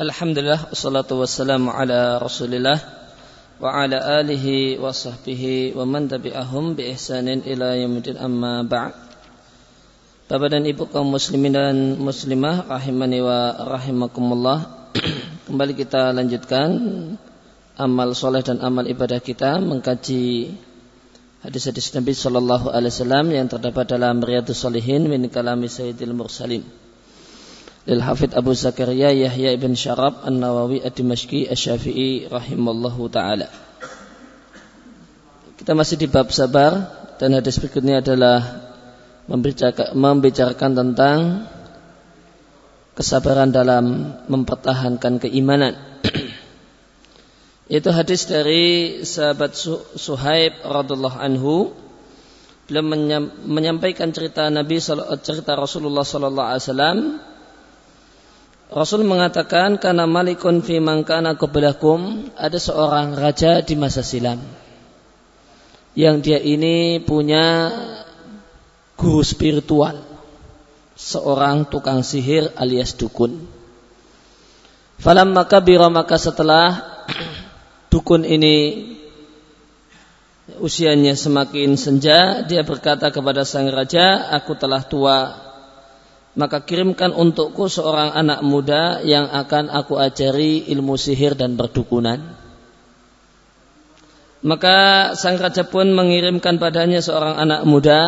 Alhamdulillah Wassalatu wassalamu ala rasulillah Wa ala alihi wa sahbihi Wa man tabi'ahum bi ihsanin ila yamudin amma ba'd. Bapak dan ibu kaum muslimin dan muslimah Rahimani wa rahimakumullah Kembali kita lanjutkan Amal soleh dan amal ibadah kita Mengkaji hadis-hadis Nabi Sallallahu Alaihi Wasallam Yang terdapat dalam Riyadus Salihin Min kalami Sayyidil Mursalin lil Hafidh Abu Zakaria Yahya ibn Syarab An-Nawawi Ad-Dimashqi Asy-Syafi'i rahimallahu taala. Kita masih di bab sabar dan hadis berikutnya adalah membicarakan tentang kesabaran dalam mempertahankan keimanan. Itu hadis dari sahabat Suhaib radhiallahu anhu beliau menyampaikan cerita Nabi cerita Rasulullah sallallahu alaihi wasallam Rasul mengatakan karena malikun fi mangkana qablakum. Ada seorang raja di masa silam. Yang dia ini punya guru spiritual. Seorang tukang sihir alias dukun. Falam maka biro maka setelah dukun ini usianya semakin senja dia berkata kepada sang raja aku telah tua maka kirimkan untukku seorang anak muda yang akan aku ajari ilmu sihir dan perdukunan. Maka sang raja pun mengirimkan padanya seorang anak muda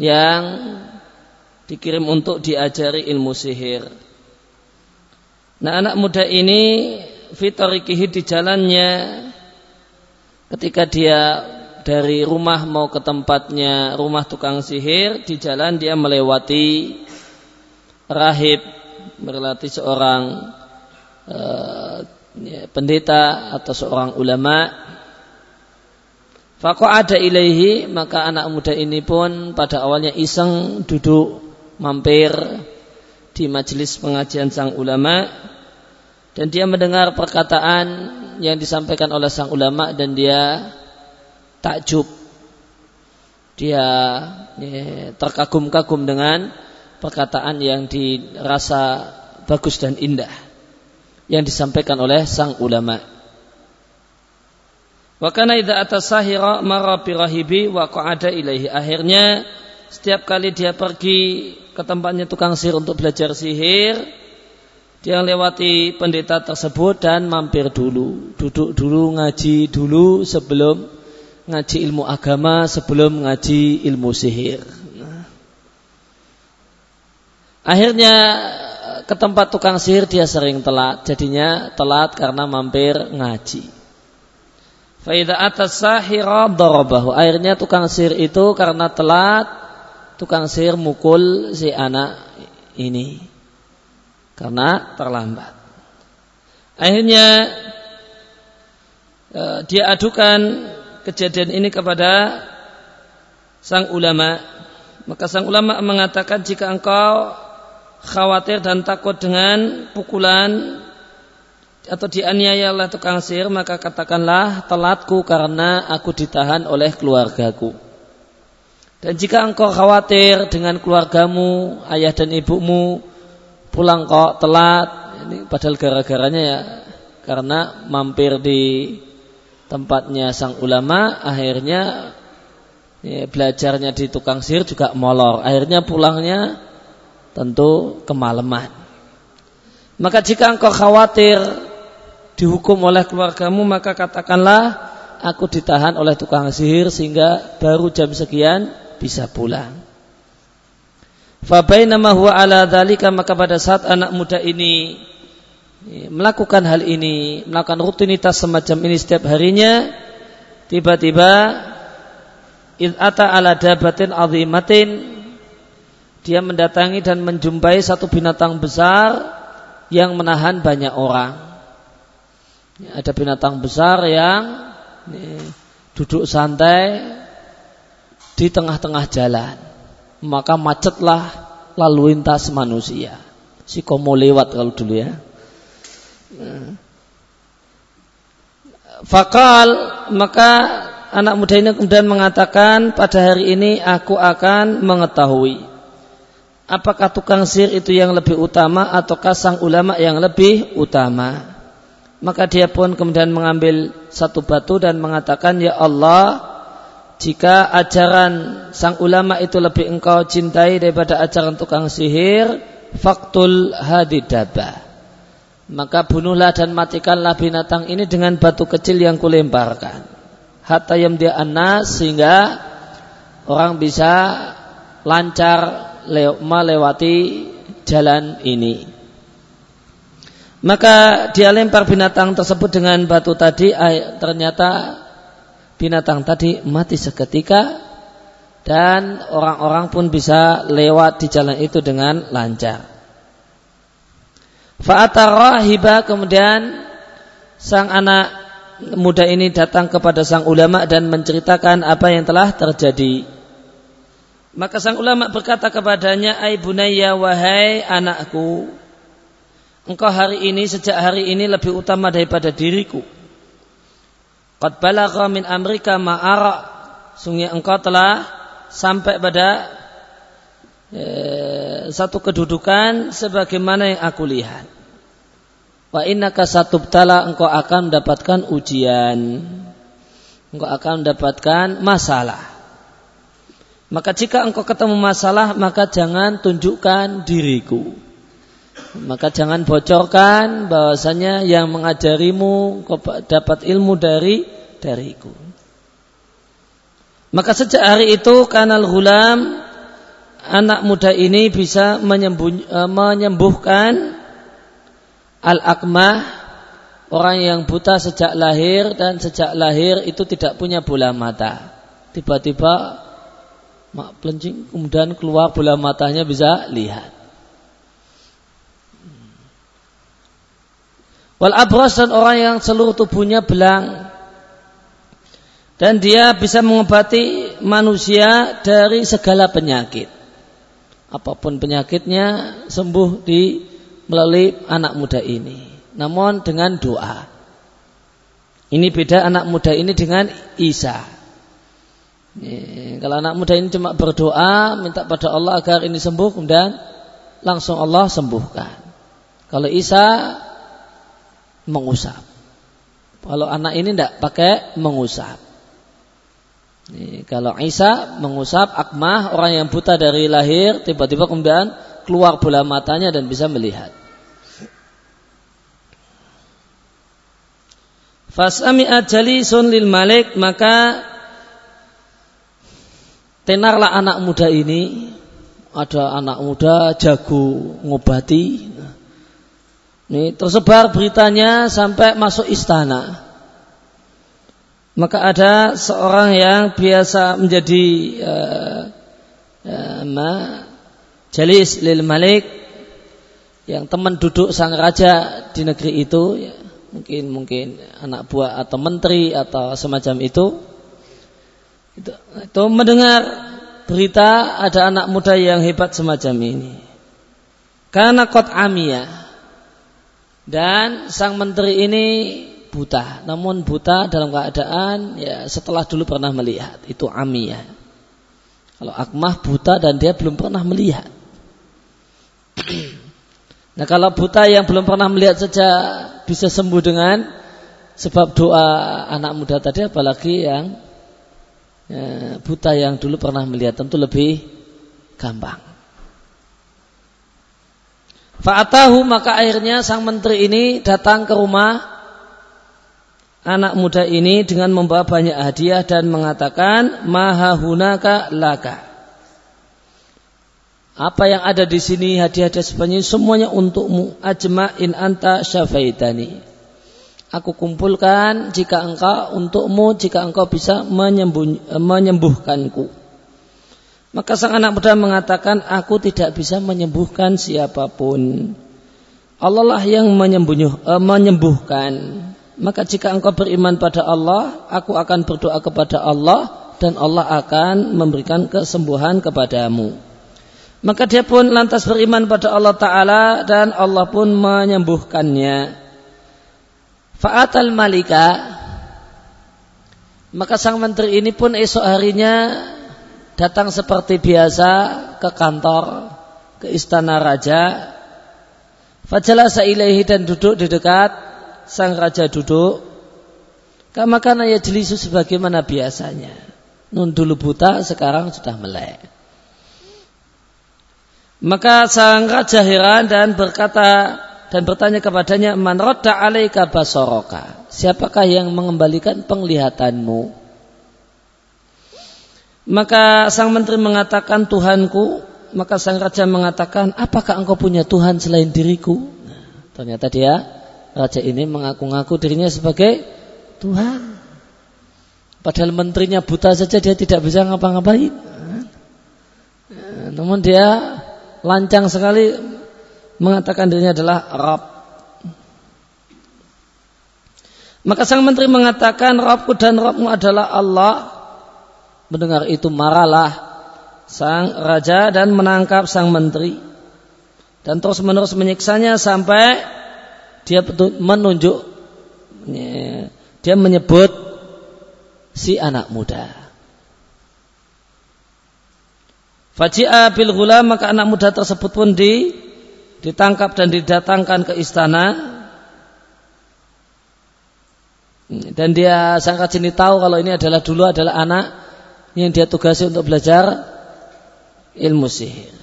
yang dikirim untuk diajari ilmu sihir. Nah anak muda ini fitorikihi di jalannya ketika dia dari rumah mau ke tempatnya rumah tukang sihir di jalan dia melewati rahib melewati seorang uh, pendeta atau seorang ulama. Fakoh ada ilaihi maka anak muda ini pun pada awalnya iseng duduk mampir di majelis pengajian sang ulama. Dan dia mendengar perkataan yang disampaikan oleh sang ulama dan dia takjub dia ya, terkagum-kagum dengan perkataan yang dirasa bagus dan indah yang disampaikan oleh sang ulama. Wa kana idza atasahira mara rahibi wa qa'ada ilaihi. Akhirnya setiap kali dia pergi ke tempatnya tukang sihir untuk belajar sihir, dia lewati pendeta tersebut dan mampir dulu, duduk dulu, ngaji dulu sebelum ngaji ilmu agama sebelum ngaji ilmu sihir. Nah. Akhirnya ke tempat tukang sihir dia sering telat, jadinya telat karena mampir ngaji. Faida atas. Akhirnya tukang sihir itu karena telat, tukang sihir mukul si anak ini karena terlambat. Akhirnya eh, dia adukan kejadian ini kepada sang ulama. Maka sang ulama mengatakan jika engkau khawatir dan takut dengan pukulan atau dianiaya oleh tukang sihir maka katakanlah telatku karena aku ditahan oleh keluargaku. Dan jika engkau khawatir dengan keluargamu, ayah dan ibumu pulang kok telat, ini padahal gara-garanya ya karena mampir di tempatnya sang ulama akhirnya ya, belajarnya di tukang sihir juga molor. Akhirnya pulangnya tentu kemalaman. Maka jika engkau khawatir dihukum oleh keluargamu maka katakanlah aku ditahan oleh tukang sihir sehingga baru jam sekian bisa pulang. Fabainama huwa ala dhalika maka pada saat anak muda ini melakukan hal ini, melakukan rutinitas semacam ini setiap harinya, tiba-tiba ata ala dabatin azimatin dia mendatangi dan menjumpai satu binatang besar yang menahan banyak orang. Ada binatang besar yang duduk santai di tengah-tengah jalan. Maka macetlah lalu lintas manusia. Si komo lewat kalau dulu ya. Fakal maka anak muda ini kemudian mengatakan pada hari ini aku akan mengetahui apakah tukang sihir itu yang lebih utama ataukah sang ulama yang lebih utama? Maka dia pun kemudian mengambil satu batu dan mengatakan, Ya Allah, jika ajaran sang ulama itu lebih engkau cintai daripada ajaran tukang sihir, faktul hadidaba. Maka bunuhlah dan matikanlah binatang ini dengan batu kecil yang kulemparkan. Hatta dia anas sehingga orang bisa lancar melewati jalan ini. Maka dia lempar binatang tersebut dengan batu tadi, ternyata binatang tadi mati seketika dan orang-orang pun bisa lewat di jalan itu dengan lancar. Fa'atara hibah kemudian sang anak muda ini datang kepada sang ulama dan menceritakan apa yang telah terjadi. Maka sang ulama berkata kepadanya, "Ai bunayya wahai anakku, engkau hari ini sejak hari ini lebih utama daripada diriku. Qad balagha min amrika ma'ara. Sungguh engkau telah sampai pada satu kedudukan sebagaimana yang aku lihat. Wa innaka satubtala engkau akan mendapatkan ujian. Engkau akan mendapatkan masalah. Maka jika engkau ketemu masalah, maka jangan tunjukkan diriku maka jangan bocorkan bahwasanya yang mengajarimu dapat ilmu dari dariku. Maka sejak hari itu kanal hulam anak muda ini bisa e, menyembuhkan al-akmah orang yang buta sejak lahir dan sejak lahir itu tidak punya bola mata. Tiba-tiba mak pelencing kemudian keluar bola matanya bisa lihat. Wal abras dan orang yang seluruh tubuhnya belang. Dan dia bisa mengobati manusia dari segala penyakit. Apa pun penyakitnya sembuh di melalui anak muda ini. Namun dengan doa. Ini beda anak muda ini dengan Isa. Kalau anak muda ini cuma berdoa, minta pada Allah agar ini sembuh, kemudian langsung Allah sembuhkan. Kalau Isa mengusap. Kalau anak ini tidak pakai mengusap. Kalau Isa mengusap akmah orang yang buta dari lahir tiba-tiba kemudian keluar bola matanya dan bisa melihat. Fasami ajali sun lil malik maka tenarlah anak muda ini ada anak muda jago ngobati ini tersebar beritanya sampai masuk istana. Maka ada seorang yang biasa menjadi uh, uh, jalis lil malik yang teman duduk sang raja di negeri itu ya, mungkin mungkin anak buah atau menteri atau semacam itu. Itu, itu mendengar berita ada anak muda yang hebat semacam ini. Karena kot amiyah. Dan sang menteri ini buta, namun buta dalam keadaan ya setelah dulu pernah melihat. Itu amiyah. Kalau akmah buta dan dia belum pernah melihat. nah kalau buta yang belum pernah melihat saja bisa sembuh dengan sebab doa anak muda tadi apalagi yang ya, buta yang dulu pernah melihat tentu lebih gampang. Fa'atahu maka akhirnya sang menteri ini datang ke rumah anak muda ini dengan membawa banyak hadiah dan mengatakan mahahunaka laka. Apa yang ada di sini hadiah-hadiah sebanyak semuanya untukmu ajma'in anta syafaitani. Aku kumpulkan jika engkau untukmu jika engkau bisa menyembuh, menyembuhkanku. Maka sang anak muda mengatakan, aku tidak bisa menyembuhkan siapa pun. Allah lah yang uh, menyembuhkan. Maka jika engkau beriman pada Allah, aku akan berdoa kepada Allah dan Allah akan memberikan kesembuhan kepadamu. Maka dia pun lantas beriman pada Allah Ta'ala dan Allah pun menyembuhkannya. Fa'atal malika maka sang menteri ini pun esok harinya datang seperti biasa ke kantor ke istana raja. Fajalasa ilaihi dan duduk di dekat sang raja duduk. Kama kana ya jelisu sebagaimana biasanya. Nun dulu buta, sekarang sudah melek. Maka sang raja heran dan berkata dan bertanya kepadanya, Man rodda alaika basoroka. Siapakah yang mengembalikan penglihatanmu? Maka sang menteri mengatakan, Tuhanku. Maka sang raja mengatakan, apakah engkau punya Tuhan selain diriku? Nah, ternyata dia, raja ini mengaku-ngaku dirinya sebagai Tuhan. Padahal menterinya buta saja dia tidak bisa ngapa-ngapain. Namun dia lancang sekali mengatakan dirinya adalah Rabb. Maka sang menteri mengatakan Rabbku dan Rabbmu adalah Allah. Mendengar itu marahlah sang raja dan menangkap sang menteri. Dan terus menerus menyiksanya sampai dia menunjuk dia menyebut si anak muda. Faji'a bil ghulam maka anak muda tersebut pun di, ditangkap dan didatangkan ke istana. Dan dia sang ini tahu kalau ini adalah dulu adalah anak yang dia tugasi untuk belajar ilmu sihir.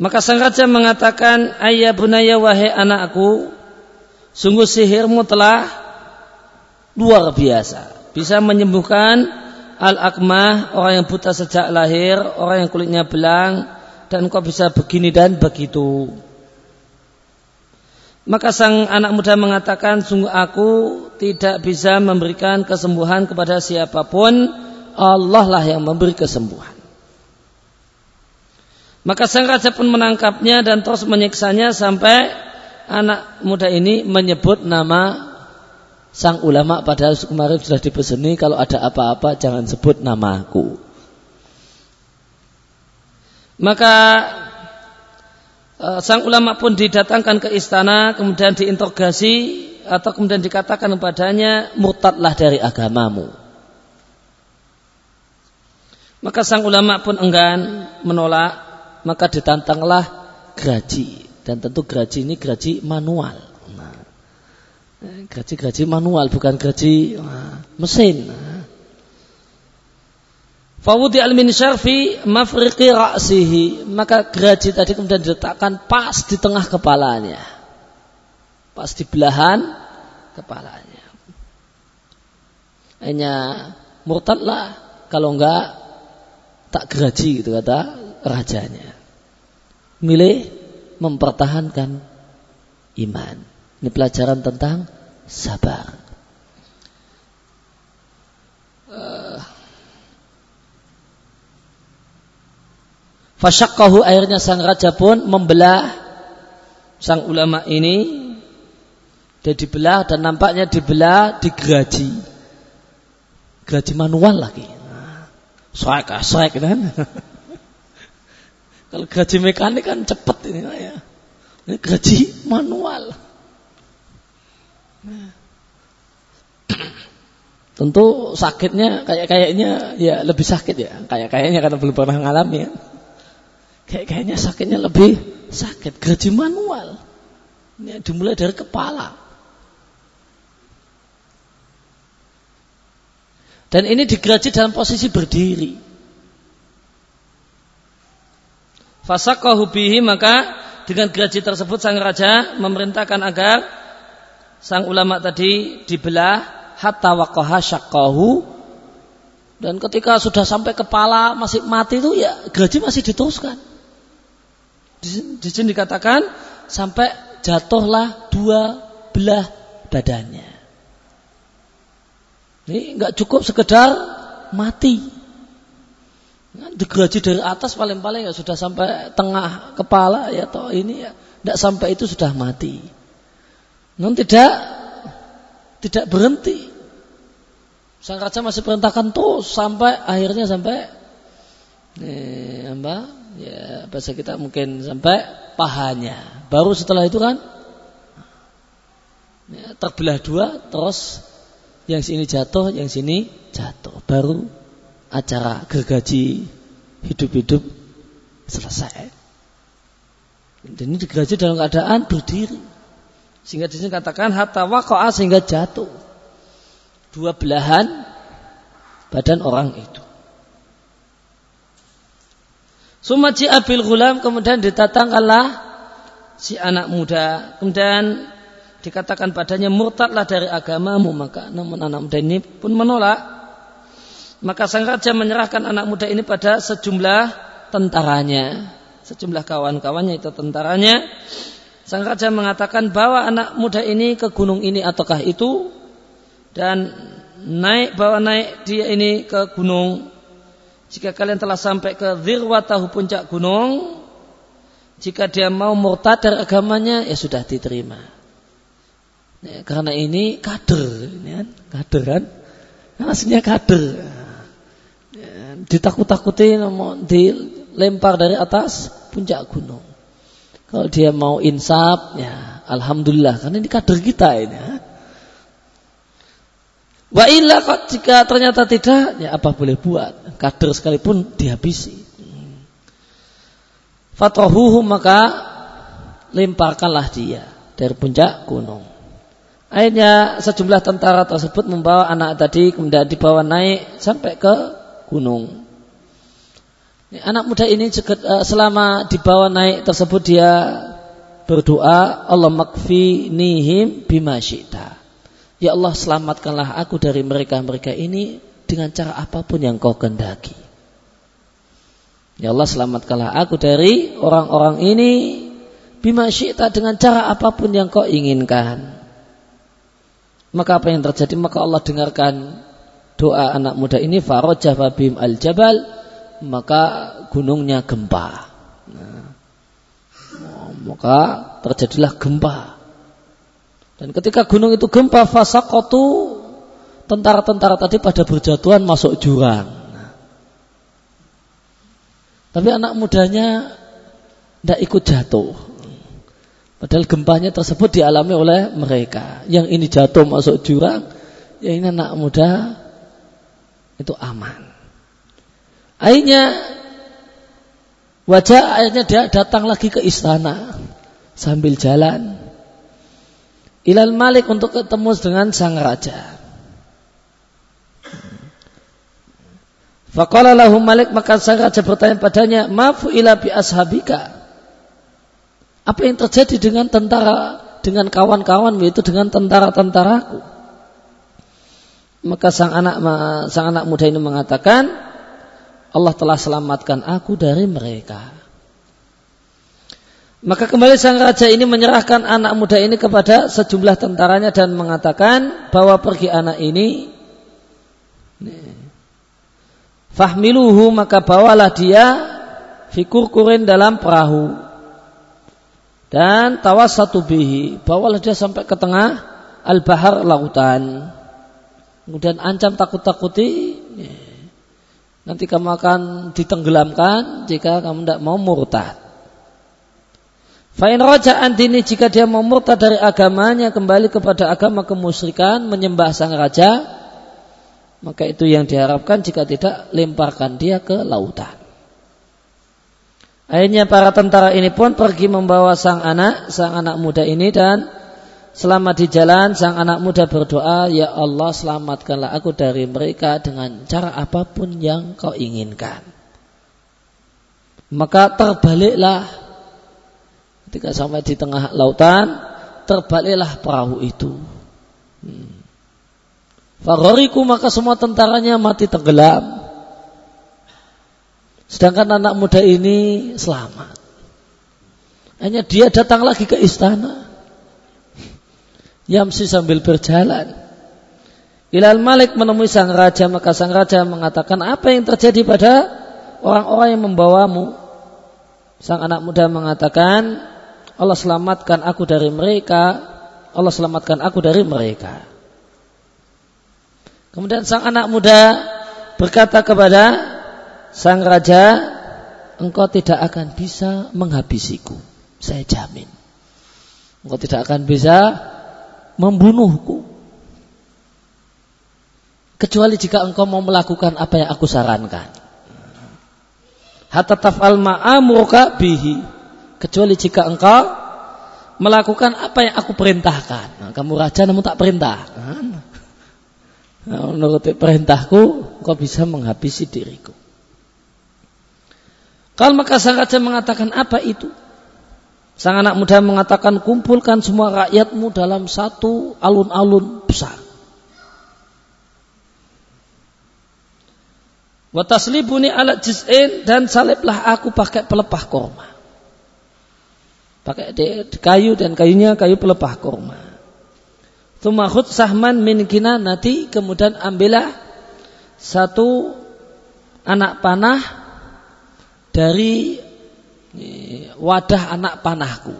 Maka sang raja mengatakan, Ayah bunaya wahai anakku, sungguh sihirmu telah luar biasa. Bisa menyembuhkan al-akmah, orang yang buta sejak lahir, orang yang kulitnya belang, dan kok bisa begini dan begitu. Maka sang anak muda mengatakan, sungguh aku tidak bisa memberikan kesembuhan kepada siapa pun, Allah lah yang memberi kesembuhan. Maka sang raja pun menangkapnya dan terus menyiksanya sampai anak muda ini menyebut nama sang ulama padahal kemarin sudah dipeseni kalau ada apa-apa jangan sebut namaku. Maka uh, sang ulama pun didatangkan ke istana kemudian diinterogasi atau kemudian dikatakan kepadanya murtadlah dari agamamu. Maka sang ulama pun enggan menolak, maka ditantanglah gaji dan tentu gaji ini gaji manual. Gaji-gaji manual bukan gaji mesin. Fawudi al min syarfi mafriqi ra'sihi. Maka gaji tadi kemudian diletakkan pas di tengah kepalanya. Pas di belahan kepalanya. Hanya murtadlah kalau enggak tak gaji gitu kata rajanya. Milih mempertahankan iman. Ini pelajaran tentang sabar. Fasyakkahu akhirnya sang raja pun membelah sang ulama ini dia dibelah dan nampaknya dibelah digaji gaji manual lagi soek soek kan kalau gaji mekanik kan cepet ini ya ini gaji manual Tentu sakitnya kayak kayaknya ya lebih sakit ya. Kayak kayaknya karena belum pernah ngalami ya. Kayak kayaknya sakitnya lebih sakit. Gaji manual. Ini dimulai dari kepala. Dan ini digaji dalam posisi berdiri. Fasakahu bihi maka dengan gaji tersebut sang raja memerintahkan agar sang ulama tadi dibelah hatta waqaha syaqqahu dan ketika sudah sampai kepala masih mati itu ya gaji masih diteruskan. Di, di sini dikatakan sampai jatuhlah dua belah badannya. Ini nggak cukup sekedar mati. Digaji dari atas paling-paling ya sudah sampai tengah kepala ya toh ini ya tidak sampai itu sudah mati. Namun tidak tidak berhenti. Sang raja masih perintahkan terus sampai akhirnya sampai eh, apa? Ya bahasa kita mungkin sampai pahanya. Baru setelah itu kan ya, terbelah dua terus yang sini jatuh, yang sini jatuh. Baru acara gergaji hidup-hidup selesai. Dan ini digerajai dalam keadaan berdiri. Sehingga di sini katakan hatta waqa'a sehingga jatuh. Dua belahan badan orang itu. Sumaji abil gulam kemudian ditatangkanlah si anak muda. Kemudian dikatakan padanya murtadlah dari agamamu maka namun anak muda ini pun menolak. Maka sang raja menyerahkan anak muda ini pada sejumlah tentaranya, sejumlah kawan-kawannya itu tentaranya. Sang raja mengatakan bawa anak muda ini ke gunung ini ataukah itu dan naik bawa naik dia ini ke gunung jika kalian telah sampai ke zirwatahu puncak gunung, jika dia mau murtad dari agamanya, ya sudah diterima. Ya, karena ini kader, ini kan? kader kan? Kader. Ditakut-takuti, dilempar dari atas puncak gunung. Kalau dia mau insaf, ya alhamdulillah, karena ini kader kita ini. Ya. Wa illa jika ternyata tidak, ya apa boleh buat? Kader sekalipun dihabisi. Fatrahuhu maka lemparkanlah dia dari puncak gunung. Akhirnya sejumlah tentara tersebut membawa anak tadi kemudian dibawa naik sampai ke gunung. Anak muda ini eh, selama dibawa naik tersebut dia berdoa Allah makfi nihim bima syi'ta. Ya Allah selamatkanlah aku dari mereka-mereka ini dengan cara apa pun yang kau kendaki. Ya Allah selamatkanlah aku dari orang-orang ini bima syi'ta dengan cara apa pun yang kau inginkan. Maka apa yang terjadi? Maka Allah dengarkan doa anak muda ini farajah babim al-jabal maka gunungnya gempa. Nah, maka terjadilah gempa. Dan ketika gunung itu gempa fasakotu tentara-tentara tadi pada berjatuhan masuk jurang. Tapi anak mudanya tidak ikut jatuh. Padahal gempanya tersebut dialami oleh mereka. Yang ini jatuh masuk jurang, yang ini anak muda itu aman. Akhirnya wajah akhirnya dia datang lagi ke istana sambil jalan ilal malik untuk ketemu dengan sang raja. Faqala lahu malik maka sang raja bertanya padanya, "Mafu ila bi ashabika?" Apa yang terjadi dengan tentara dengan kawan-kawan yaitu dengan tentara-tentaraku? Maka sang anak sang anak muda ini mengatakan, Allah telah selamatkan aku dari mereka. Maka kembali sang raja ini menyerahkan anak muda ini kepada sejumlah tentaranya dan mengatakan bahwa pergi anak ini. Fahmiluhu maka bawalah dia fikur kurin dalam perahu. Dan tawas satu bihi bawalah dia sampai ke tengah al bahar lautan kemudian ancam takut-takuti nanti kamu akan ditenggelamkan jika kamu tidak mau murtad Fa'in raja'an dini jika dia mau murtad dari agamanya kembali kepada agama kemusyrikan menyembah sang raja maka itu yang diharapkan jika tidak lemparkan dia ke lautan. Akhirnya para tentara ini pun pergi membawa sang anak, sang anak muda ini dan selama di jalan sang anak muda berdoa, Ya Allah selamatkanlah aku dari mereka dengan cara apa pun yang kau inginkan. Maka terbaliklah Ketika sampai di tengah lautan, terbaliklah perahu itu. Hmm. Fagoriku maka semua tentaranya mati tenggelam. Sedangkan anak muda ini selamat. Hanya dia datang lagi ke istana. Yamsi sambil berjalan. Ilal Malik menemui sang raja, maka sang raja mengatakan, apa yang terjadi pada orang-orang yang membawamu? Sang anak muda mengatakan, Allah selamatkan aku dari mereka, Allah selamatkan aku dari mereka. Kemudian sang anak muda berkata kepada sang raja, engkau tidak akan bisa menghabisiku, saya jamin. Engkau tidak akan bisa membunuhku. Kecuali jika engkau mau melakukan apa yang aku sarankan. Hatta taf'al ma'amurka bihi kecuali jika engkau melakukan apa yang aku perintahkan. Nah, kamu raja namun tak perintah. Nah, menurut perintahku, engkau bisa menghabisi diriku. Kalau maka sang raja mengatakan apa itu? Sang anak muda mengatakan kumpulkan semua rakyatmu dalam satu alun-alun besar. Wataslibuni alat jiz'in dan saliblah aku pakai pelepah korma. Pakai kayu dan kayunya kayu pelepah korma. Tumahut sahman min nanti kemudian ambillah satu anak panah dari wadah anak panahku.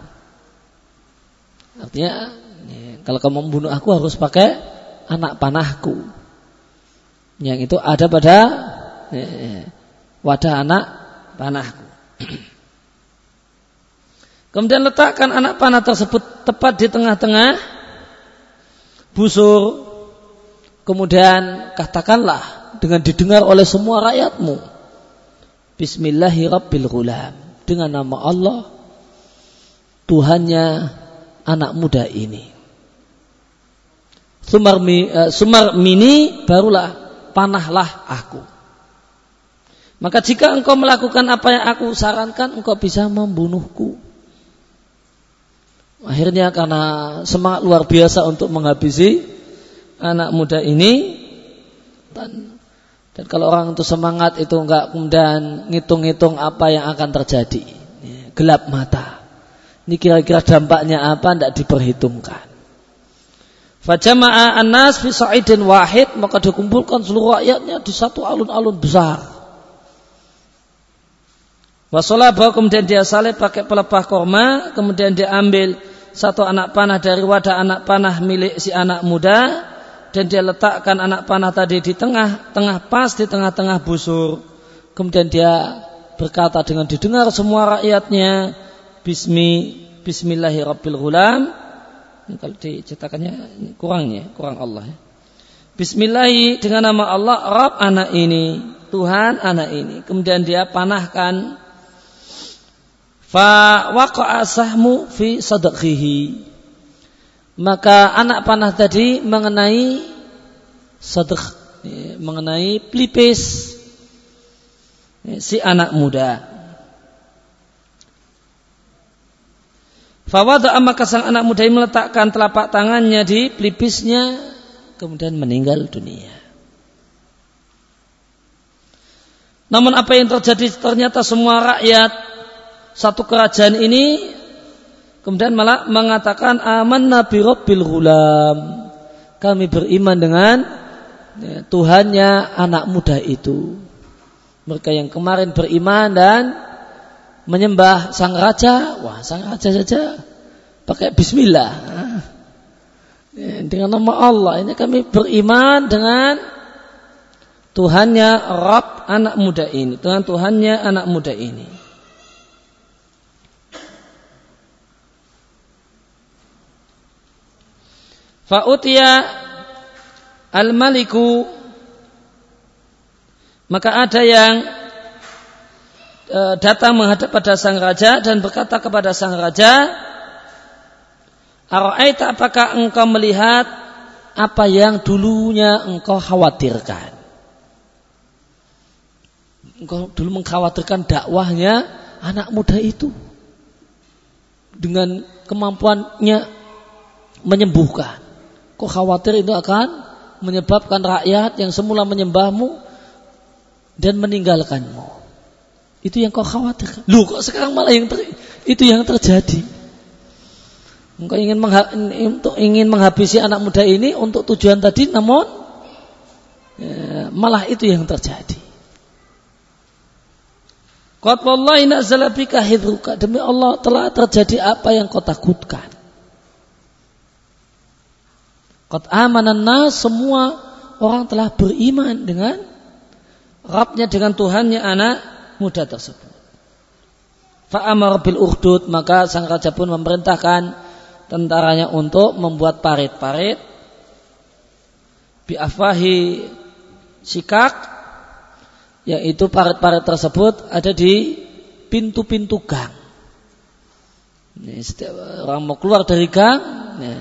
Artinya kalau kamu membunuh aku harus pakai anak panahku. Yang itu ada pada wadah anak panahku. Kemudian letakkan anak panah tersebut tepat di tengah-tengah busur. Kemudian katakanlah dengan didengar oleh semua rakyatmu Bismillahirrabbilghulam. Dengan nama Allah, Tuhannya anak muda ini. Sumar, uh, sumar mini barulah panahlah aku. Maka jika engkau melakukan apa yang aku sarankan, engkau bisa membunuhku. Akhirnya karena semangat luar biasa untuk menghabisi anak muda ini, dan kalau orang itu semangat itu enggak kemudian ngitung-ngitung apa yang akan terjadi. Gelap mata. Ini kira-kira dampaknya apa tidak diperhitungkan. Fajama'a an-nas fi sa'idin wahid maka dikumpulkan seluruh rakyatnya di satu alun-alun besar. Wasolabah kemudian dia salib pakai pelepah korma, kemudian dia ambil satu anak panah dari wadah anak panah milik si anak muda, dan dia letakkan anak panah tadi di tengah tengah pas di tengah-tengah busur. Kemudian dia berkata dengan didengar semua rakyatnya bismi bismillahirabbil ghulam kalau dicetakannya kurangnya kurang Allah ya. Bismillahi dengan nama Allah Rab anak ini Tuhan anak ini. Kemudian dia panahkan fa waqa'a sahmu fi sadqihi maka anak panah tadi mengenai sadq mengenai pelipis si anak muda. Fawada maka sang anak muda ini meletakkan telapak tangannya di pelipisnya kemudian meninggal dunia. Namun apa yang terjadi ternyata semua rakyat satu kerajaan ini Kemudian malah mengatakan aman Nabi Rabbil Ghulam. Kami beriman dengan ya, Tuhannya anak muda itu. Mereka yang kemarin beriman dan menyembah sang raja, wah sang raja saja pakai bismillah. Ya, dengan nama Allah ini kami beriman dengan Tuhannya Rabb anak muda ini, dengan Tuhannya anak muda ini. Fa'utia al-maliku. Maka ada yang e, datang menghadap pada sang raja dan berkata kepada sang raja Ara'aita apakah engkau melihat apa yang dulunya engkau khawatirkan? Engkau dulu mengkhawatirkan dakwahnya anak muda itu dengan kemampuannya menyembuhkan Kok khawatir itu akan menyebabkan rakyat yang semula menyembahmu dan meninggalkanmu. Itu yang kau khawatir. Lu kok sekarang malah yang ter, itu yang terjadi. Engkau ingin mengha, ingin menghabisi anak muda ini untuk tujuan tadi, namun ya, malah itu yang terjadi. Qad wallahi nazala bika Demi Allah telah terjadi apa yang kau takutkan. Qad amanan nas semua orang telah beriman dengan Rabnya dengan Tuhannya anak muda tersebut. Fa'amar bil urdud maka sang raja pun memerintahkan tentaranya untuk membuat parit-parit biafahi sikak yaitu parit-parit tersebut ada di pintu-pintu gang Ini setiap orang mau keluar dari gang, ya,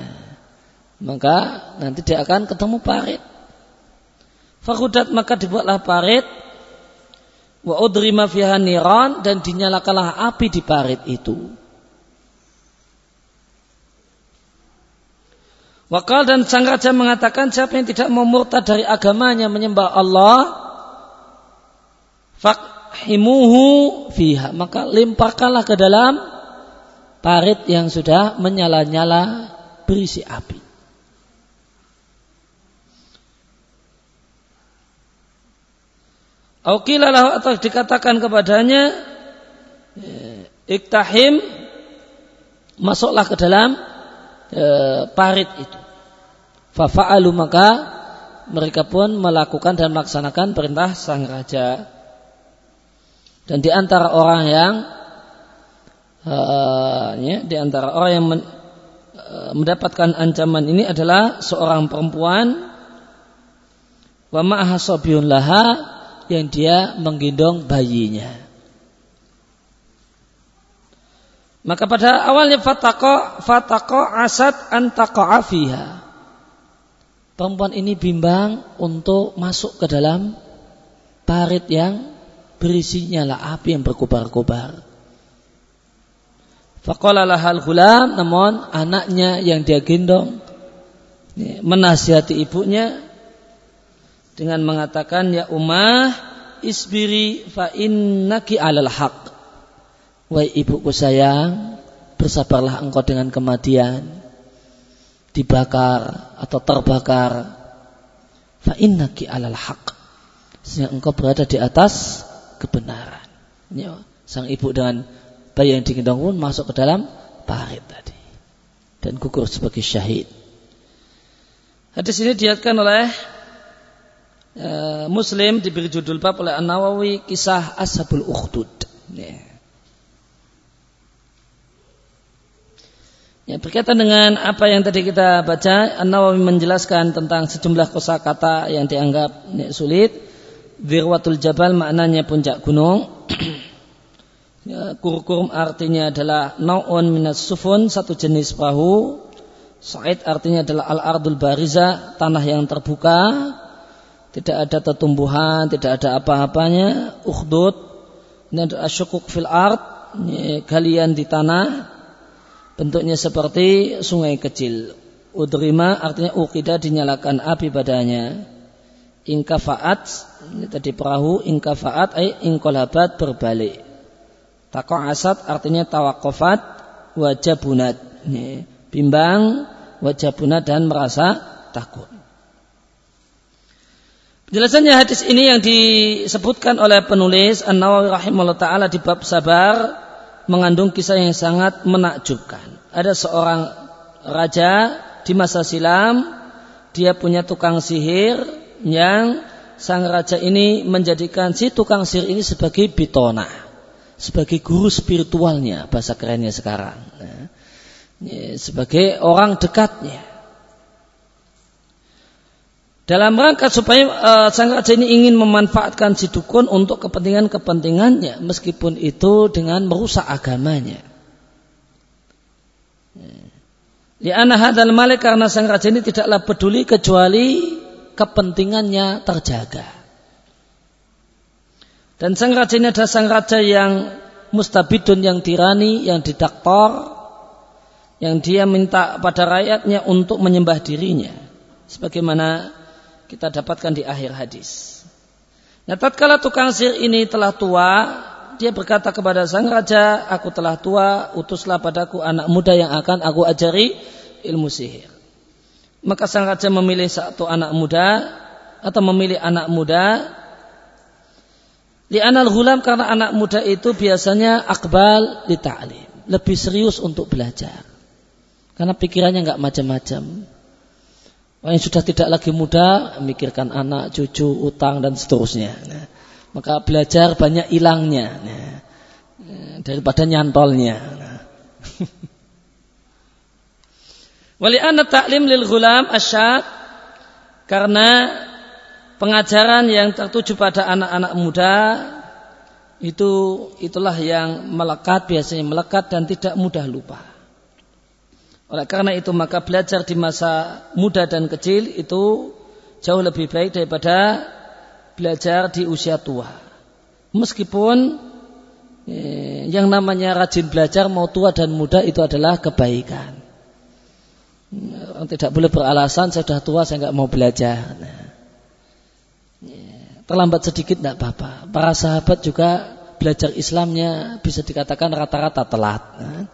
maka nanti dia akan ketemu parit. Fakudat maka dibuatlah parit wa udrima fiha niran dan dinyalakanlah api di parit itu. Wakal dan sang raja mengatakan siapa yang tidak mau dari agamanya menyembah Allah fakhimuhu fiha maka limparkanlah ke dalam parit yang sudah menyala-nyala berisi api. Aukilalah atau dikatakan kepadanya iktahim masuklah ke dalam e, parit itu. Fafa'alu maka mereka pun melakukan dan melaksanakan perintah sang raja. Dan di antara orang yang uh, ya, di antara orang yang men, uh, mendapatkan ancaman ini adalah seorang perempuan wa ma'aha laha yang dia menggendong bayinya. Maka pada awalnya fatako fatako asad antako afiha. Perempuan ini bimbang untuk masuk ke dalam parit yang berisinya lah api yang berkobar-kobar. Fakallah hal gulam, namun anaknya yang dia gendong menasihati ibunya dengan mengatakan ya umah isbiri fa innaki alal haq. Wahai ibuku sayang, bersabarlah engkau dengan kematian. Dibakar atau terbakar. Fa innaki alal haq. Sehingga engkau berada di atas kebenaran. Ya, sang ibu dengan bayi yang digendong pun masuk ke dalam parit tadi. Dan gugur sebagai syahid. Hadis ini diatkan oleh Eh, Muslim diberi judul bab oleh An-Nawawi kisah Ashabul Ukhdud. Ya. Ya, berkaitan dengan apa yang tadi kita baca, An-Nawawi menjelaskan tentang sejumlah kosakata yang dianggap ya, sulit. Wirwatul Jabal maknanya puncak gunung. ya, kurkum artinya adalah naun minas sufun, satu jenis perahu. Sa'id artinya adalah al-ardul bariza, tanah yang terbuka tidak ada tetumbuhan, tidak ada apa-apanya, ukhdud, ini adalah syukuk fil art, galian di tanah, bentuknya seperti sungai kecil. Udrima artinya ukida dinyalakan api padanya. Ingkafaat, ini tadi perahu, ingkafaat, ay ingkolabat berbalik. Tako asad artinya tawakofat, wajah bunat. Bimbang, wajah bunat dan merasa takut. Penjelasannya hadis ini yang disebutkan oleh penulis An-Nawawi rahimahullah taala di bab sabar mengandung kisah yang sangat menakjubkan. Ada seorang raja di masa silam, dia punya tukang sihir yang sang raja ini menjadikan si tukang sihir ini sebagai bitona, sebagai guru spiritualnya bahasa kerennya sekarang. Nah, sebagai orang dekatnya. Dalam rangka supaya uh, sang raja ini ingin memanfaatkan si dukun untuk kepentingan-kepentingannya, meskipun itu dengan merusak agamanya. Liana hadal malik karena sang raja ini tidaklah peduli kecuali kepentingannya terjaga. Dan sang raja ini adalah sang raja yang mustabidun, yang tirani, yang didaktor, yang dia minta pada rakyatnya untuk menyembah dirinya. Sebagaimana kita dapatkan di akhir hadis. Nah, tatkala tukang sihir ini telah tua, dia berkata kepada sang raja, aku telah tua, utuslah padaku anak muda yang akan aku ajari ilmu sihir. Maka sang raja memilih satu anak muda atau memilih anak muda Li anal hulam karena anak muda itu biasanya akbal di ta'lim. Lebih serius untuk belajar. Karena pikirannya nggak macam-macam. Yang sudah tidak lagi muda, memikirkan anak, cucu, utang dan seterusnya. Nah, maka belajar banyak hilangnya nah, daripada nyantolnya. Nah. Wali anak taklim lil gulam asyad karena pengajaran yang tertuju pada anak-anak muda itu itulah yang melekat biasanya melekat dan tidak mudah lupa. Oleh karena itu maka belajar di masa muda dan kecil itu jauh lebih baik daripada belajar di usia tua. Meskipun eh, yang namanya rajin belajar mau tua dan muda itu adalah kebaikan. Orang tidak boleh beralasan saya sudah tua saya nggak mau belajar. Nah, terlambat sedikit tidak apa-apa. Para sahabat juga belajar Islamnya bisa dikatakan rata-rata telat. Nah,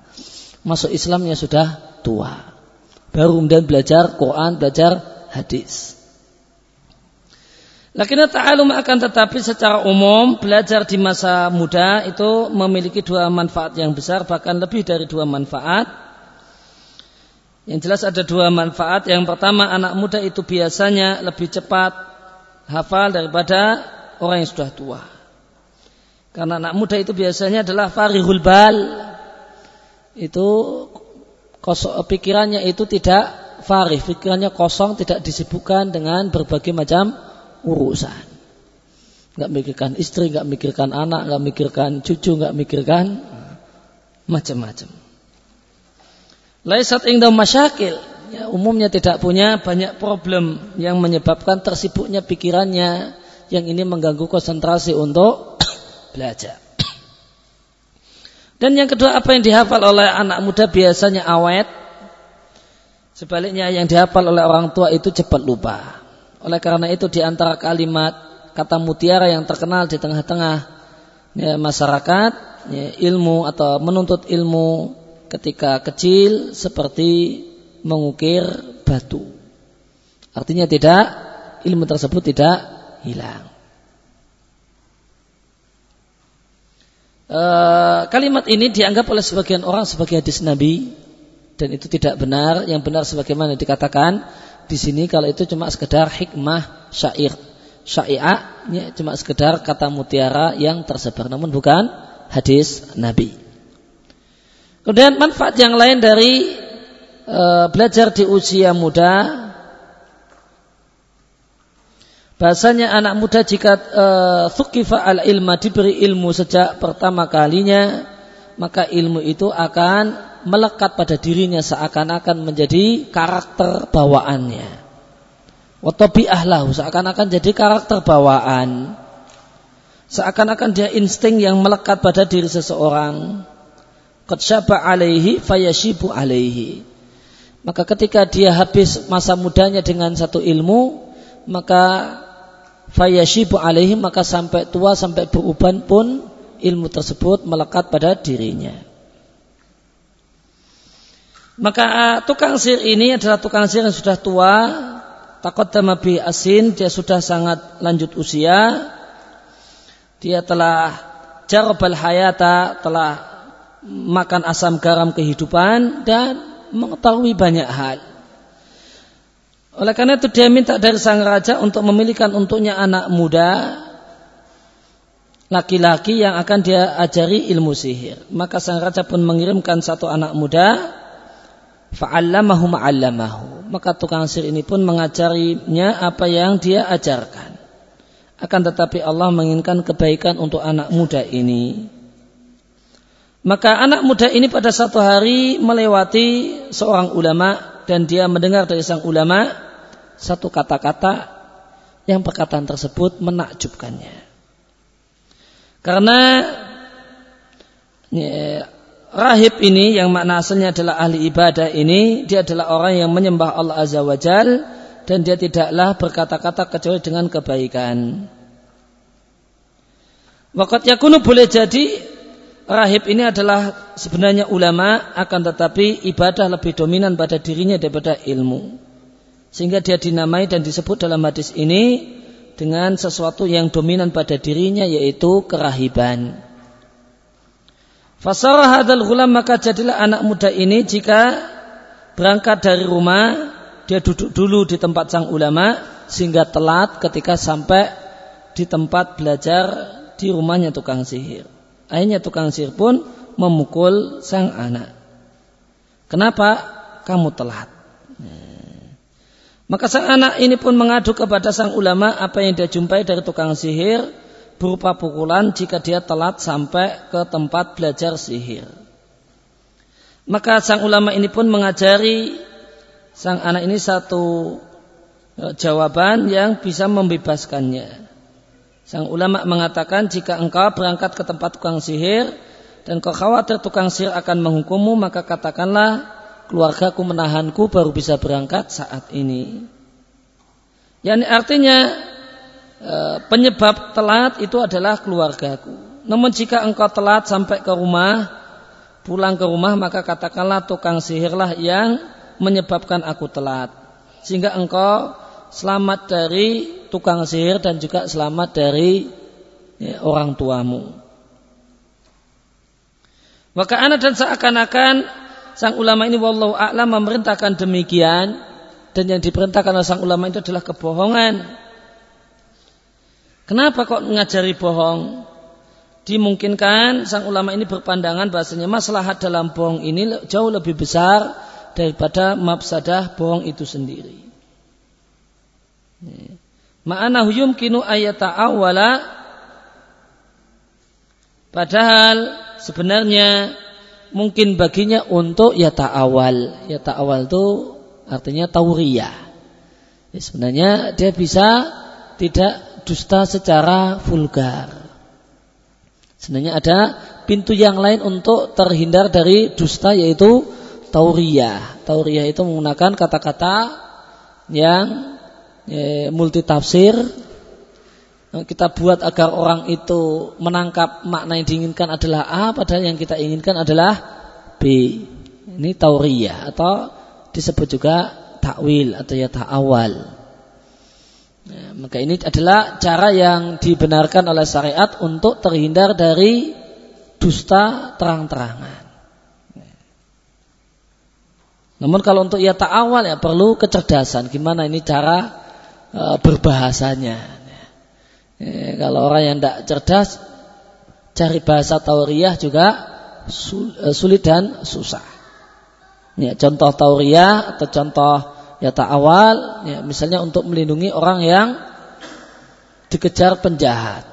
masuk Islamnya sudah tua. Baru kemudian belajar Quran, belajar hadis. Lakinnya ta'alum akan tetapi secara umum belajar di masa muda itu memiliki dua manfaat yang besar bahkan lebih dari dua manfaat. Yang jelas ada dua manfaat. Yang pertama anak muda itu biasanya lebih cepat hafal daripada orang yang sudah tua. Karena anak muda itu biasanya adalah farihul bal. Itu kosong, pikirannya itu tidak farih, pikirannya kosong, tidak disibukkan dengan berbagai macam urusan. Gak mikirkan istri, gak mikirkan anak, gak mikirkan cucu, gak mikirkan macam-macam. Laisat ingdam masyakil ya, umumnya tidak punya banyak problem yang menyebabkan tersibuknya pikirannya yang ini mengganggu konsentrasi untuk belajar. Dan yang kedua apa yang dihafal oleh anak muda biasanya awet. Sebaliknya yang dihafal oleh orang tua itu cepat lupa. Oleh karena itu di antara kalimat kata mutiara yang terkenal di tengah-tengah ya, masyarakat ya, ilmu atau menuntut ilmu ketika kecil seperti mengukir batu. Artinya tidak ilmu tersebut tidak hilang. E, kalimat ini dianggap oleh sebagian orang sebagai hadis Nabi dan itu tidak benar. Yang benar sebagaimana dikatakan di sini kalau itu cuma sekedar hikmah syair. Syai'ah ya, cuma sekedar kata mutiara yang tersebar namun bukan hadis Nabi. Kemudian manfaat yang lain dari e, belajar di usia muda Bahasanya anak muda jika uh, al ilma diberi ilmu sejak pertama kalinya maka ilmu itu akan melekat pada dirinya seakan-akan menjadi karakter bawaannya. Watobi ahlahu seakan-akan jadi karakter bawaan. Seakan-akan dia insting yang melekat pada diri seseorang. Qad alaihi fayashibu alaihi. Maka ketika dia habis masa mudanya dengan satu ilmu, maka fayashibu alaihi maka sampai tua sampai beruban pun ilmu tersebut melekat pada dirinya. Maka uh, tukang sihir ini adalah tukang sihir yang sudah tua, takut damabi asin, dia sudah sangat lanjut usia, dia telah jarabal hayata, telah makan asam garam kehidupan dan mengetahui banyak hal. Oleh karena itu dia minta dari sang raja untuk memilihkan untuknya anak muda laki-laki yang akan dia ajari ilmu sihir. Maka sang raja pun mengirimkan satu anak muda fa'allamahu ma'allamahu. Maka tukang sihir ini pun mengajarinya apa yang dia ajarkan. Akan tetapi Allah menginginkan kebaikan untuk anak muda ini. Maka anak muda ini pada satu hari melewati seorang ulama dan dia mendengar dari sang ulama satu kata-kata yang perkataan tersebut menakjubkannya. Karena ya, rahib ini yang makna asalnya adalah ahli ibadah ini, dia adalah orang yang menyembah Allah Azza wa Jal dan dia tidaklah berkata-kata kecuali dengan kebaikan. Wakat yakunu boleh jadi rahib ini adalah sebenarnya ulama akan tetapi ibadah lebih dominan pada dirinya daripada ilmu. Sehingga dia dinamai dan disebut dalam hadis ini dengan sesuatu yang dominan pada dirinya yaitu kerahiban. Fasarah hadal gulam maka jadilah anak muda ini jika berangkat dari rumah dia duduk dulu di tempat sang ulama sehingga telat ketika sampai di tempat belajar di rumahnya tukang sihir. Akhirnya tukang sihir pun memukul sang anak. Kenapa kamu telat? Maka sang anak ini pun mengadu kepada sang ulama apa yang dia jumpai dari tukang sihir. berupa pukulan jika dia telat sampai ke tempat belajar sihir. Maka sang ulama ini pun mengajari sang anak ini satu e, jawaban yang bisa membebaskannya. Sang ulama mengatakan jika engkau berangkat ke tempat tukang sihir dan kau khawatir tukang sihir akan menghukummu maka katakanlah keluargaku menahanku baru bisa berangkat saat ini. Yani artinya e, penyebab telat itu adalah keluargaku. Namun jika engkau telat sampai ke rumah, pulang ke rumah maka katakanlah tukang sihirlah yang menyebabkan aku telat. Sehingga engkau selamat dari tukang sihir dan juga selamat dari ya, orang tuamu. Maka anak dan seakan-akan sang ulama ini wallahu a'lam memerintahkan demikian dan yang diperintahkan oleh sang ulama itu adalah kebohongan. Kenapa kok mengajari bohong? Dimungkinkan sang ulama ini berpandangan bahasanya maslahat dalam bohong ini jauh lebih besar daripada mafsadah bohong itu sendiri. Ma'ana yumkinu ayata awala Padahal sebenarnya mungkin baginya untuk yata awal. Yata awal itu artinya tauriyah. Ya, sebenarnya dia bisa tidak dusta secara vulgar. Sebenarnya ada pintu yang lain untuk terhindar dari dusta yaitu tauriyah. Tauriyah itu menggunakan kata-kata yang ya, multi tafsir kita buat agar orang itu menangkap makna yang diinginkan adalah A padahal yang kita inginkan adalah B. Ini tauriyah atau disebut juga takwil atau ya ta'awal. Ya, maka ini adalah cara yang dibenarkan oleh syariat untuk terhindar dari dusta terang-terangan. Namun kalau untuk ya ta'awal ya perlu kecerdasan. Gimana ini cara e, berbahasanya. Ya, kalau orang yang tidak cerdas, cari bahasa tauriyah juga e, sulit dan susah. Ya, contoh tauriyah atau contoh ya ta'awal, ya, misalnya untuk melindungi orang yang dikejar penjahat.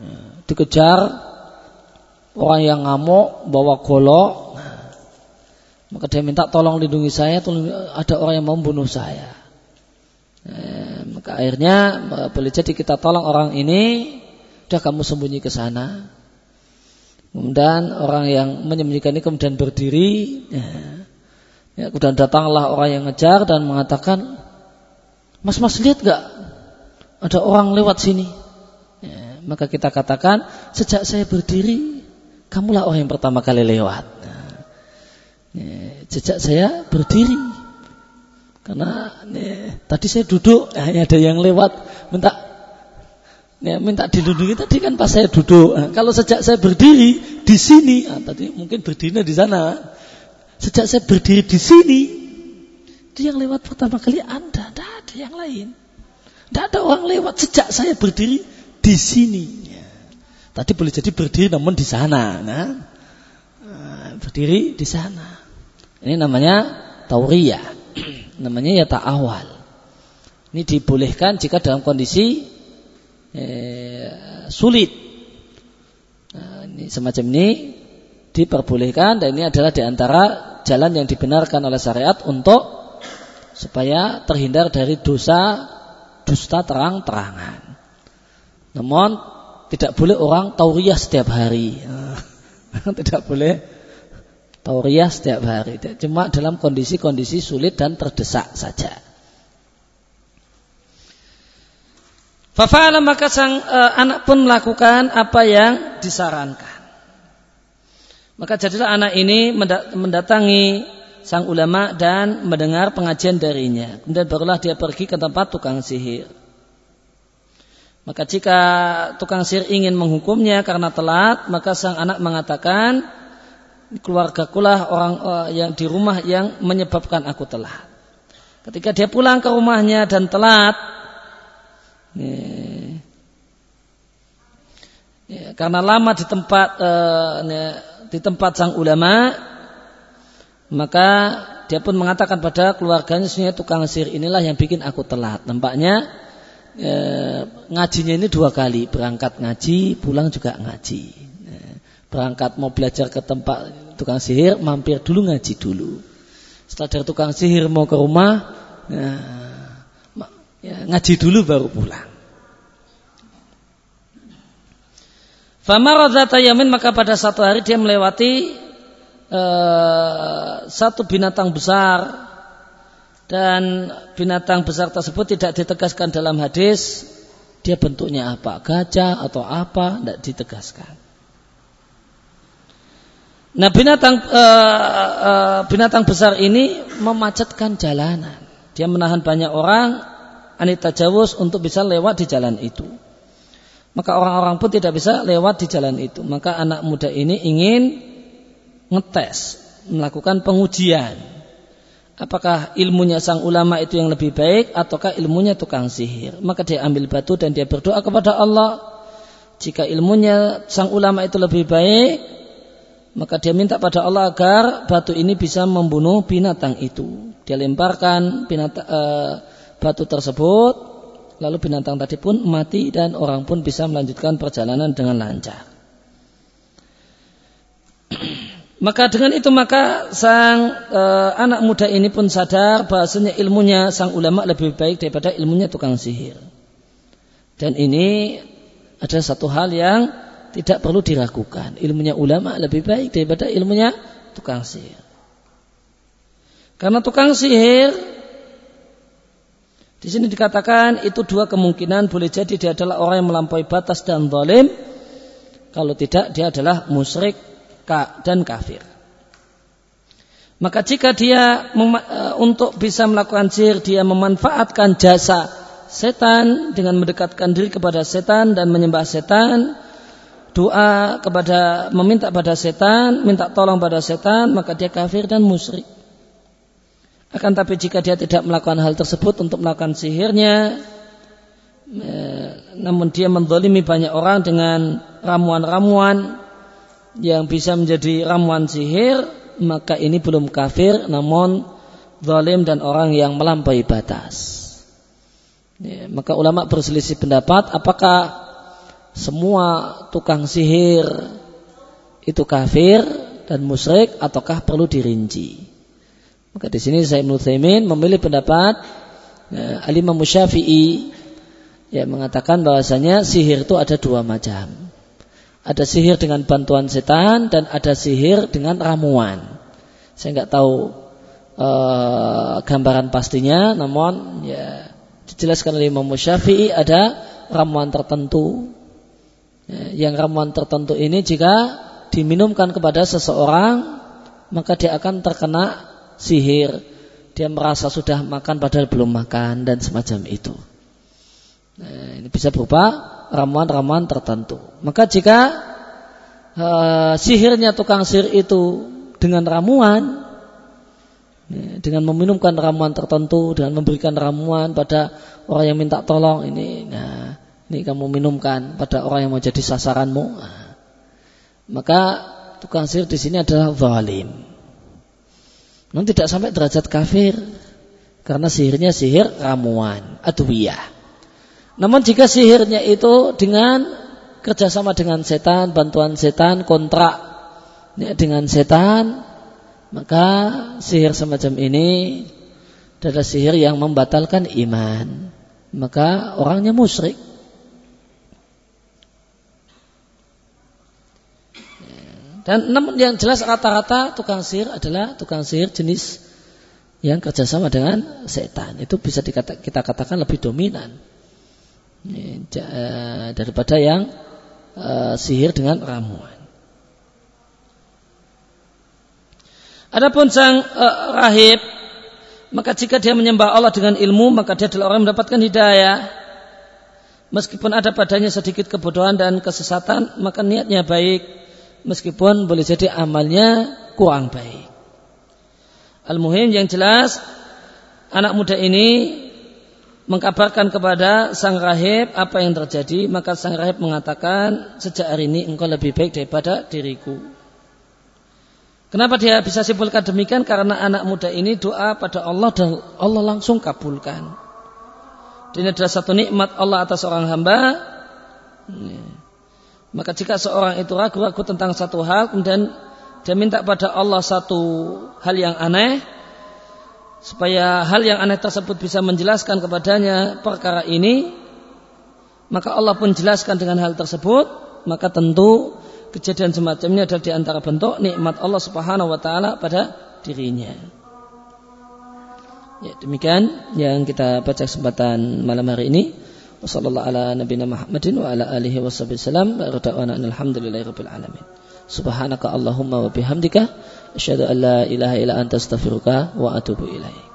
Ya, dikejar orang yang ngamuk, bawa golok. Maka dia minta tolong lindungi saya, tolong, ada orang yang mau membunuh saya. Ya, maka akhirnya boleh jadi kita tolong orang ini, sudah kamu sembunyi ke sana. Kemudian orang yang menyembunyikan ini kemudian berdiri, ya, Ya, kemudian datanglah orang yang ngejar dan mengatakan, Mas Mas lihat gak ada orang lewat sini? Ya, maka kita katakan, sejak saya berdiri, kamulah orang yang pertama kali lewat. Ya, sejak saya berdiri, karena ya, tadi saya duduk, ya, ada yang lewat minta ya, minta dilindungi tadi kan pas saya duduk. Nah, kalau sejak saya berdiri di sini, nah, tadi mungkin berdirinya di sana. Sejak saya berdiri di sini, itu yang lewat pertama kali Anda, tidak ada yang lain. Tidak ada orang lewat sejak saya berdiri di sini. Tadi boleh jadi berdiri namun di sana. Nah, berdiri di sana. Ini namanya tauriyah. Namanya ya awal. Ini dibolehkan jika dalam kondisi eh, sulit. Nah, ini semacam ini diperbolehkan dan ini adalah di antara jalan yang dibenarkan oleh syariat untuk supaya terhindar dari dosa dusta terang-terangan. Namun tidak boleh orang tauriyah setiap hari. tidak boleh tauriyah setiap hari. Cuma dalam kondisi-kondisi sulit dan terdesak saja. Fafa'ala maka sang e, anak pun melakukan apa yang disarankan. Maka jadilah anak ini mendatangi sang ulama dan mendengar pengajian darinya. Kemudian barulah dia pergi ke tempat tukang sihir. Maka jika tukang sihir ingin menghukumnya karena telat, maka sang anak mengatakan, keluarga kulah orang uh, yang di rumah yang menyebabkan aku telat. Ketika dia pulang ke rumahnya dan telat, ya, karena lama di tempat uh, di tempat sang ulama maka dia pun mengatakan pada keluarganya sebenarnya tukang sihir inilah yang bikin aku telat nampaknya e, ngajinya ini dua kali, berangkat ngaji, pulang juga ngaji. E, berangkat mau belajar ke tempat tukang sihir, mampir dulu ngaji dulu. Setelah dari tukang sihir mau ke rumah, e, ya, ngaji dulu baru pulang. Famaradata yamin maka pada satu hari dia melewati uh, satu binatang besar dan binatang besar tersebut tidak ditegaskan dalam hadis dia bentuknya apa gajah atau apa tidak ditegaskan. Nah binatang uh, uh, binatang besar ini memacetkan jalanan. Dia menahan banyak orang anita jawus untuk bisa lewat di jalan itu. Maka orang-orang pun tidak bisa lewat di jalan itu. Maka anak muda ini ingin ngetes, melakukan pengujian. Apakah ilmunya sang ulama itu yang lebih baik ataukah ilmunya tukang sihir? Maka dia ambil batu dan dia berdoa kepada Allah. Jika ilmunya sang ulama itu lebih baik, maka dia minta pada Allah agar batu ini bisa membunuh binatang itu. Dia lemparkan binatang, e, batu tersebut lalu binatang tadi pun mati dan orang pun bisa melanjutkan perjalanan dengan lancar. Maka dengan itu maka sang e, anak muda ini pun sadar bahasanya ilmunya sang ulama lebih baik daripada ilmunya tukang sihir. Dan ini adalah satu hal yang tidak perlu diragukan. Ilmunya ulama lebih baik daripada ilmunya tukang sihir. Karena tukang sihir di sini dikatakan itu dua kemungkinan boleh jadi dia adalah orang yang melampaui batas dan zalim. Kalau tidak dia adalah musyrik dan kafir. Maka jika dia e, untuk bisa melakukan sihir dia memanfaatkan jasa setan dengan mendekatkan diri kepada setan dan menyembah setan, doa kepada meminta pada setan, minta tolong pada setan, maka dia kafir dan musyrik. Akan tapi jika dia tidak melakukan hal tersebut untuk melakukan sihirnya, eh, namun dia mendolimi banyak orang dengan ramuan-ramuan yang bisa menjadi ramuan sihir, maka ini belum kafir, namun zalim dan orang yang melampaui batas. Ya, maka ulama berselisih pendapat apakah semua tukang sihir itu kafir dan musyrik ataukah perlu dirinci. Maka di sini saya Ibnu memilih pendapat ya, Alimah Musyafi'i yang mengatakan bahwasanya sihir itu ada dua macam. Ada sihir dengan bantuan setan dan ada sihir dengan ramuan. Saya nggak tahu uh, gambaran pastinya, namun ya dijelaskan oleh Imam Syafi'i ada ramuan tertentu. Ya, yang ramuan tertentu ini jika diminumkan kepada seseorang maka dia akan terkena sihir, dia merasa sudah makan padahal belum makan dan semacam itu. Nah, ini bisa berupa ramuan-ramuan tertentu. Maka jika uh, sihirnya tukang sihir itu dengan ramuan, ya, dengan meminumkan ramuan tertentu, dengan memberikan ramuan pada orang yang minta tolong ini, nah, ini kamu minumkan pada orang yang mau jadi sasaranmu, maka tukang sihir di sini adalah zalim. Namun tidak sampai derajat kafir karena sihirnya sihir ramuan, adwiyah. Namun jika sihirnya itu dengan kerjasama dengan setan, bantuan setan, kontrak dengan setan, maka sihir semacam ini adalah sihir yang membatalkan iman. Maka orangnya musyrik. Dan namun yang jelas rata-rata tukang sihir adalah tukang sihir jenis yang kerjasama dengan setan. Itu bisa dikata, kita katakan lebih dominan eh, daripada yang uh, sihir dengan ramuan. Adapun sang uh, rahib, maka jika dia menyembah Allah dengan ilmu, maka dia adalah orang yang mendapatkan hidayah. Meskipun ada padanya sedikit kebodohan dan kesesatan, maka niatnya baik meskipun boleh jadi amalnya kurang baik. Al-Muhim yang jelas anak muda ini mengkabarkan kepada sang rahib apa yang terjadi maka sang rahib mengatakan sejak hari ini engkau lebih baik daripada diriku kenapa dia bisa simpulkan demikian karena anak muda ini doa pada Allah dan Allah langsung kabulkan ini adalah satu nikmat Allah atas seorang hamba. Maka jika seorang itu ragu-ragu tentang satu hal, kemudian dia minta pada Allah satu hal yang aneh, supaya hal yang aneh tersebut bisa menjelaskan kepadanya perkara ini, maka Allah pun jelaskan dengan hal tersebut, maka tentu kejadian semacam ini adalah di antara bentuk nikmat Allah Subhanahu wa taala pada dirinya. Ya, demikian yang kita baca kesempatan malam hari ini. Wassallallahu ala nabiyina Muhammadin wa ala alihi wasallam. Barakallahu alhamdulillahi rabbil alamin. Subhanaka Allahumma wa bihamdika asyhadu an la ilaha illa anta astaghfiruka wa atubu ilaik.